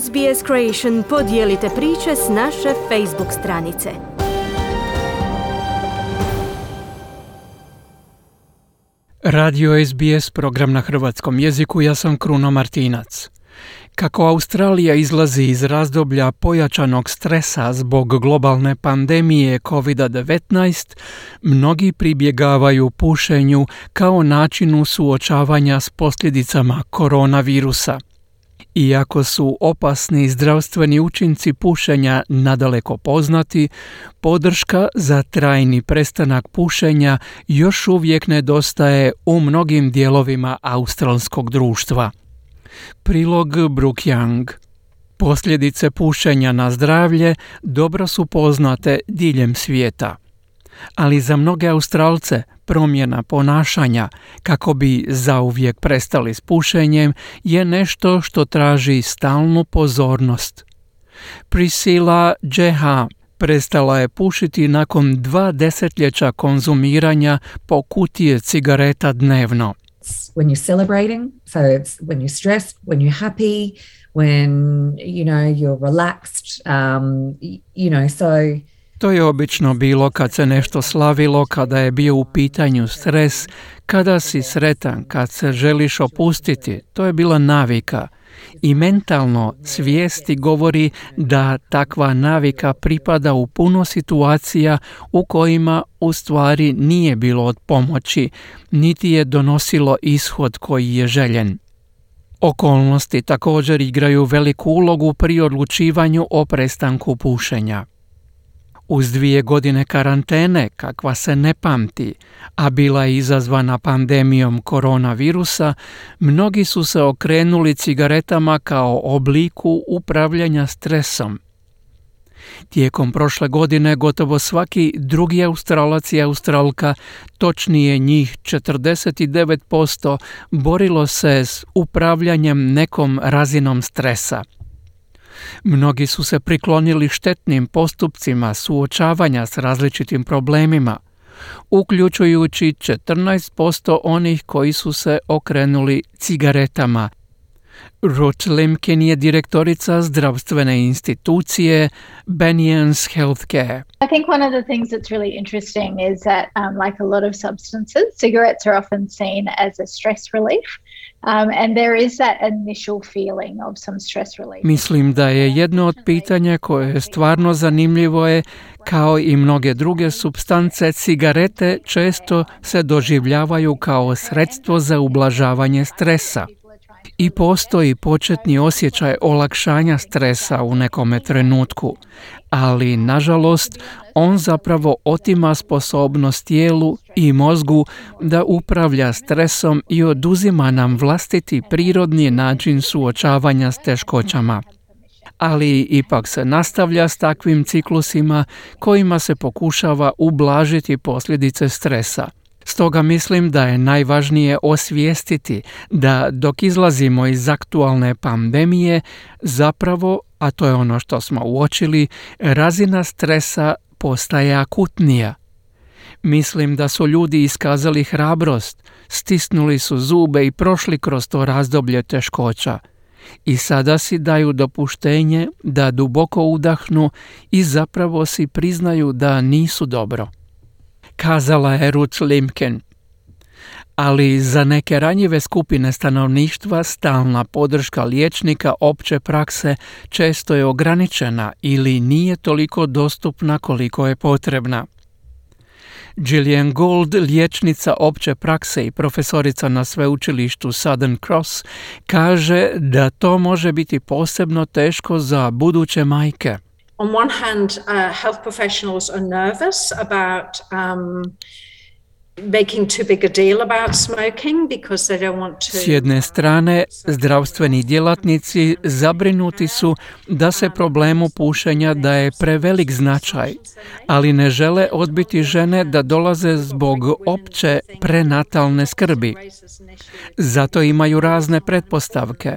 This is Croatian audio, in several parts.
SBS Creation podijelite priče s naše Facebook stranice. Radio SBS program na hrvatskom jeziku, ja sam Kruno Martinac. Kako Australija izlazi iz razdoblja pojačanog stresa zbog globalne pandemije COVID-19, mnogi pribjegavaju pušenju kao načinu suočavanja s posljedicama koronavirusa. Iako su opasni zdravstveni učinci pušenja nadaleko poznati, podrška za trajni prestanak pušenja još uvijek nedostaje u mnogim dijelovima australskog društva. Prilog Brook Young Posljedice pušenja na zdravlje dobro su poznate diljem svijeta. Ali za mnoge Australce promjena ponašanja kako bi zauvijek prestali s pušenjem je nešto što traži stalnu pozornost. Prisila Jeha prestala je pušiti nakon dva desetljeća konzumiranja po kutije cigareta dnevno when you're celebrating. So it's when you're stressed, when you're happy, when you know you're relaxed. Um, you know, so to je obično bilo kad se nešto slavilo, kada je bio u pitanju stres, kada si sretan, kad se želiš opustiti. To je bila navika i mentalno svijesti govori da takva navika pripada u puno situacija u kojima u stvari nije bilo od pomoći, niti je donosilo ishod koji je željen. Okolnosti također igraju veliku ulogu pri odlučivanju o prestanku pušenja. Uz dvije godine karantene, kakva se ne pamti, a bila je izazvana pandemijom koronavirusa, mnogi su se okrenuli cigaretama kao obliku upravljanja stresom. Tijekom prošle godine gotovo svaki drugi Australac i Australka, točnije njih 49%, borilo se s upravljanjem nekom razinom stresa – Mnogi su se priklonili štetnim postupcima suočavanja s različitim problemima, uključujući 14% onih koji su se okrenuli cigaretama. Ruth Limkin je direktorica zdravstvene institucije Benians Healthcare. I think one of the things that's really interesting is that um, like a lot of substances, cigarettes are often seen as a stress relief. Um, and there is that initial feeling of some stress relief. Mislim da je jedno od pitanja koje je stvarno zanimljivo je kao i mnoge druge substance, cigarete često se doživljavaju kao sredstvo za ublažavanje stresa i postoji početni osjećaj olakšanja stresa u nekome trenutku, ali nažalost on zapravo otima sposobnost tijelu i mozgu da upravlja stresom i oduzima nam vlastiti prirodni način suočavanja s teškoćama. Ali ipak se nastavlja s takvim ciklusima kojima se pokušava ublažiti posljedice stresa – Stoga mislim da je najvažnije osvijestiti da dok izlazimo iz aktualne pandemije, zapravo, a to je ono što smo uočili, razina stresa postaje akutnija. Mislim da su ljudi iskazali hrabrost, stisnuli su zube i prošli kroz to razdoblje teškoća. I sada si daju dopuštenje da duboko udahnu i zapravo si priznaju da nisu dobro kazala je Ruth Limken. Ali za neke ranjive skupine stanovništva stalna podrška liječnika opće prakse često je ograničena ili nije toliko dostupna koliko je potrebna. Gillian Gold, liječnica opće prakse i profesorica na sveučilištu Southern Cross, kaže da to može biti posebno teško za buduće majke on one hand, uh, health professionals are nervous about um, S jedne strane, zdravstveni djelatnici zabrinuti su da se problemu pušenja daje prevelik značaj, ali ne žele odbiti žene da dolaze zbog opće prenatalne skrbi. Zato imaju razne pretpostavke.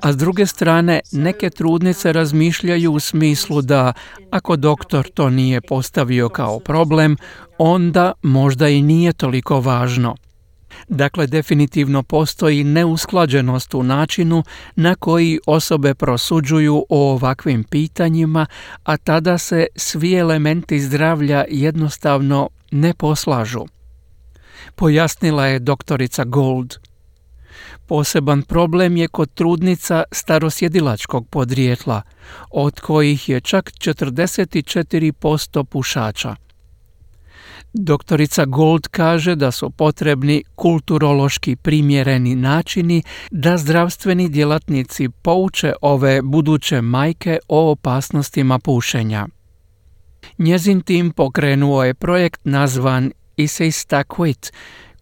A s druge strane, neke trudnice razmišljaju u smislu da ako doktor to nije postavio kao problem, onda možda i nije toliko važno. Dakle, definitivno postoji neusklađenost u načinu na koji osobe prosuđuju o ovakvim pitanjima, a tada se svi elementi zdravlja jednostavno ne poslažu. Pojasnila je doktorica Gold. Poseban problem je kod trudnica starosjedilačkog podrijetla, od kojih je čak 44% pušača. Doktorica Gold kaže da su potrebni kulturološki primjereni načini da zdravstveni djelatnici pouče ove buduće majke o opasnostima pušenja. Njezin tim pokrenuo je projekt nazvan Isista Quit,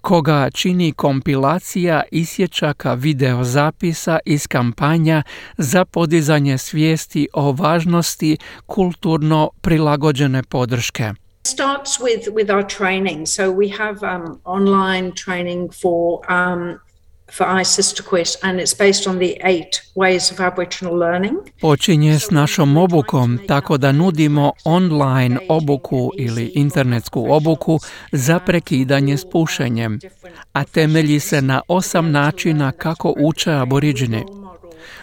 koga čini kompilacija isječaka videozapisa iz kampanja za podizanje svijesti o važnosti kulturno prilagođene podrške. Starts with with our training. So we have um, online training for um, for ISIS to quit, and it's based on the eight ways of Aboriginal learning. Počinje s našom obukom tako da nudimo online obuku ili internetsku obuku za prekidanje s pušenjem, a temelji se na osam načina kako uče aboriđini.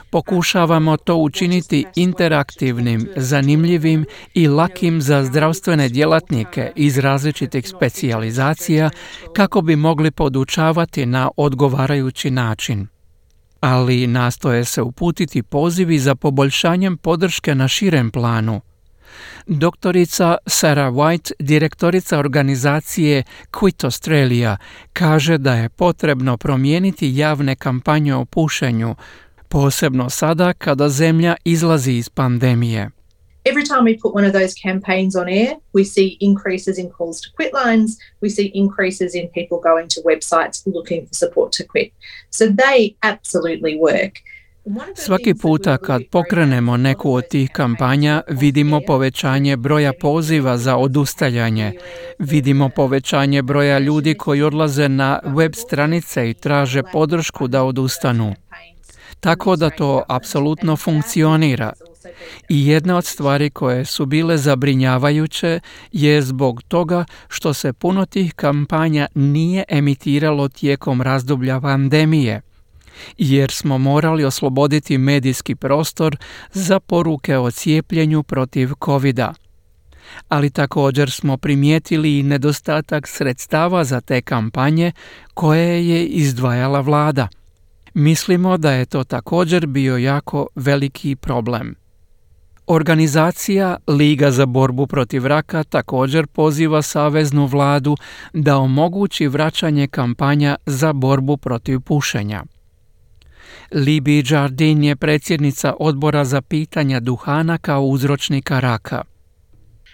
Pokušavamo to učiniti interaktivnim, zanimljivim i lakim za zdravstvene djelatnike iz različitih specijalizacija kako bi mogli podučavati na odgovarajući način. Ali nastoje se uputiti pozivi za poboljšanjem podrške na širem planu. Doktorica Sarah White, direktorica organizacije Quit Australia, kaže da je potrebno promijeniti javne kampanje o pušenju, posebno sada kada zemlja izlazi iz pandemije. Every time we put one of those campaigns on air, we see increases in calls to quit lines, we see increases in people going to websites looking for support to quit. So they absolutely work. Svaki puta kad pokrenemo neku od tih kampanja, vidimo povećanje broja poziva za odustajanje. Vidimo povećanje broja ljudi koji odlaze na web stranice i traže podršku da odustanu tako da to apsolutno funkcionira. I jedna od stvari koje su bile zabrinjavajuće je zbog toga što se puno tih kampanja nije emitiralo tijekom razdoblja pandemije jer smo morali osloboditi medijski prostor za poruke o cijepljenju protiv covida. Ali također smo primijetili i nedostatak sredstava za te kampanje koje je izdvajala vlada. Mislimo da je to također bio jako veliki problem. Organizacija Liga za borbu protiv raka također poziva saveznu vladu da omogući vraćanje kampanja za borbu protiv pušenja. Libi Jardin je predsjednica odbora za pitanja duhana kao uzročnika raka.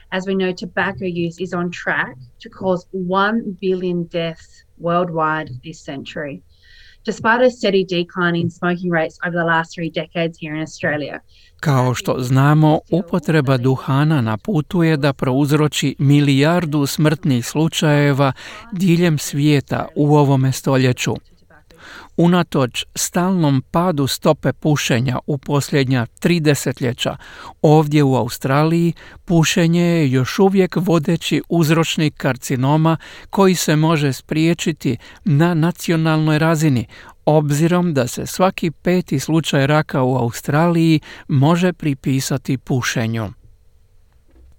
As we know, tobacco use is on track to cause 1 billion deaths worldwide this century Kao što znamo, upotreba duhana na putu je da prouzroči milijardu smrtnih slučajeva diljem svijeta u ovome stoljeću. Unatoč stalnom padu stope pušenja u posljednja tri desetljeća, ovdje u Australiji pušenje je još uvijek vodeći uzročnik karcinoma koji se može spriječiti na nacionalnoj razini, obzirom da se svaki peti slučaj raka u Australiji može pripisati pušenju.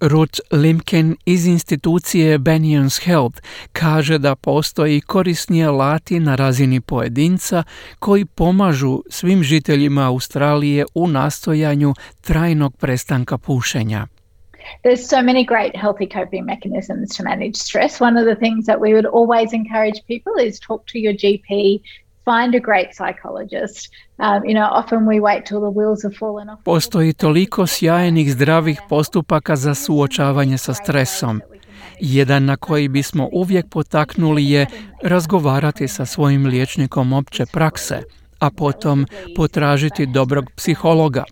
Ruth Limken iz institucije Banyan's Health kaže da postoji korisni alati na razini pojedinca koji pomažu svim žiteljima Australije u nastojanju trajnog prestanka pušenja. There's so many great healthy coping mechanisms to manage stress. One of the things that we would always encourage people is talk to your GP find a great psychologist. Um, you know, often we wait till the wheels have fallen off. Postoji toliko sjajnih zdravih postupaka za suočavanje sa stresom. Jedan na koji bismo uvijek potaknuli je razgovarati sa svojim liječnikom opće prakse, a potom potražiti dobrog psihologa.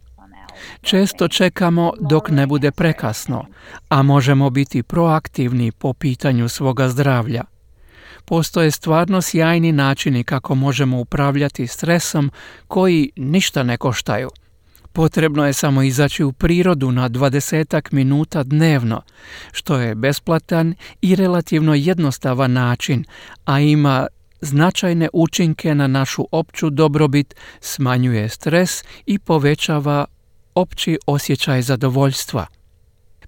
Često čekamo dok ne bude prekasno, a možemo biti proaktivni po pitanju svoga zdravlja postoje stvarno sjajni načini kako možemo upravljati stresom koji ništa ne koštaju. Potrebno je samo izaći u prirodu na dvadesetak minuta dnevno, što je besplatan i relativno jednostavan način, a ima značajne učinke na našu opću dobrobit, smanjuje stres i povećava opći osjećaj zadovoljstva.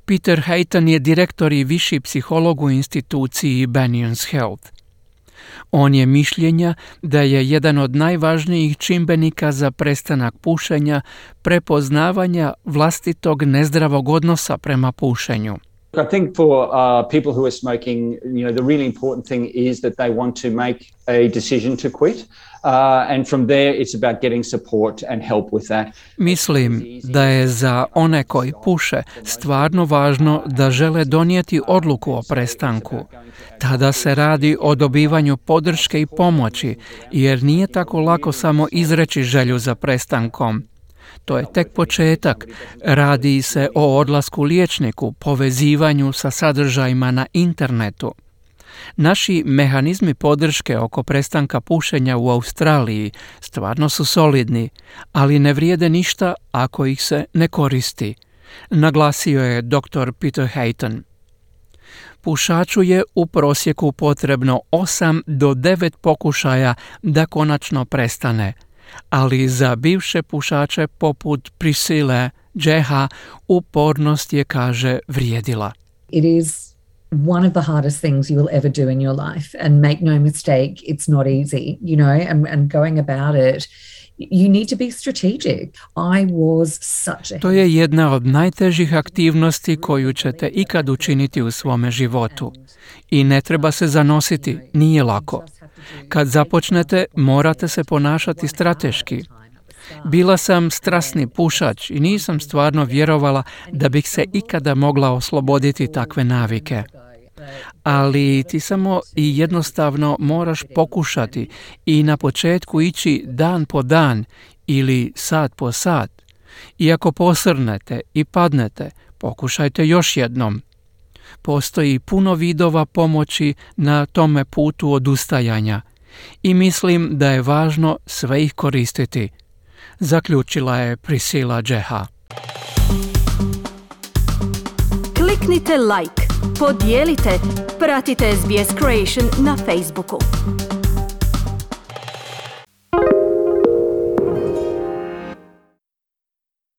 Peter Hayton je direktor i viši psiholog u instituciji Banyan's Health. On je mišljenja da je jedan od najvažnijih čimbenika za prestanak pušenja prepoznavanja vlastitog nezdravog odnosa prema pušenju. I think for uh, people who are smoking, you know, the really important thing is that they want to make a decision to quit. Uh, and from there it's about getting support and help with that. Mislim da je za one koji puše stvarno važno da žele donijeti odluku o prestanku. Tada se radi o dobivanju podrške i pomoći, jer nije tako lako samo izreći želju za prestankom. To je tek početak. Radi se o odlasku liječniku, povezivanju sa sadržajima na internetu. Naši mehanizmi podrške oko prestanka pušenja u Australiji stvarno su solidni, ali ne vrijede ništa ako ih se ne koristi, naglasio je dr. Peter Hayton. Pušaču je u prosjeku potrebno 8 do 9 pokušaja da konačno prestane, ali za bivše pušače poput Prisile Džeha upornost je, kaže, vrijedila. It is one of the hardest things you will ever do in your life. And make no mistake, it's not easy, you know, and, and going about it you need to be strategic. I was such a... To je jedna od najtežih aktivnosti koju ćete ikad učiniti u svome životu. I ne treba se zanositi, nije lako. Kad započnete, morate se ponašati strateški. Bila sam strasni pušač i nisam stvarno vjerovala da bih se ikada mogla osloboditi takve navike. Ali ti samo i jednostavno moraš pokušati i na početku ići dan po dan ili sat po sat. I ako posrnete i padnete, pokušajte još jednom. Postoji puno vidova pomoći na tome putu odustajanja i mislim da je važno sve ih koristiti, zaključila je Prisila Džeha. Kliknite like, podijelite, pratite SBS Creation na Facebooku.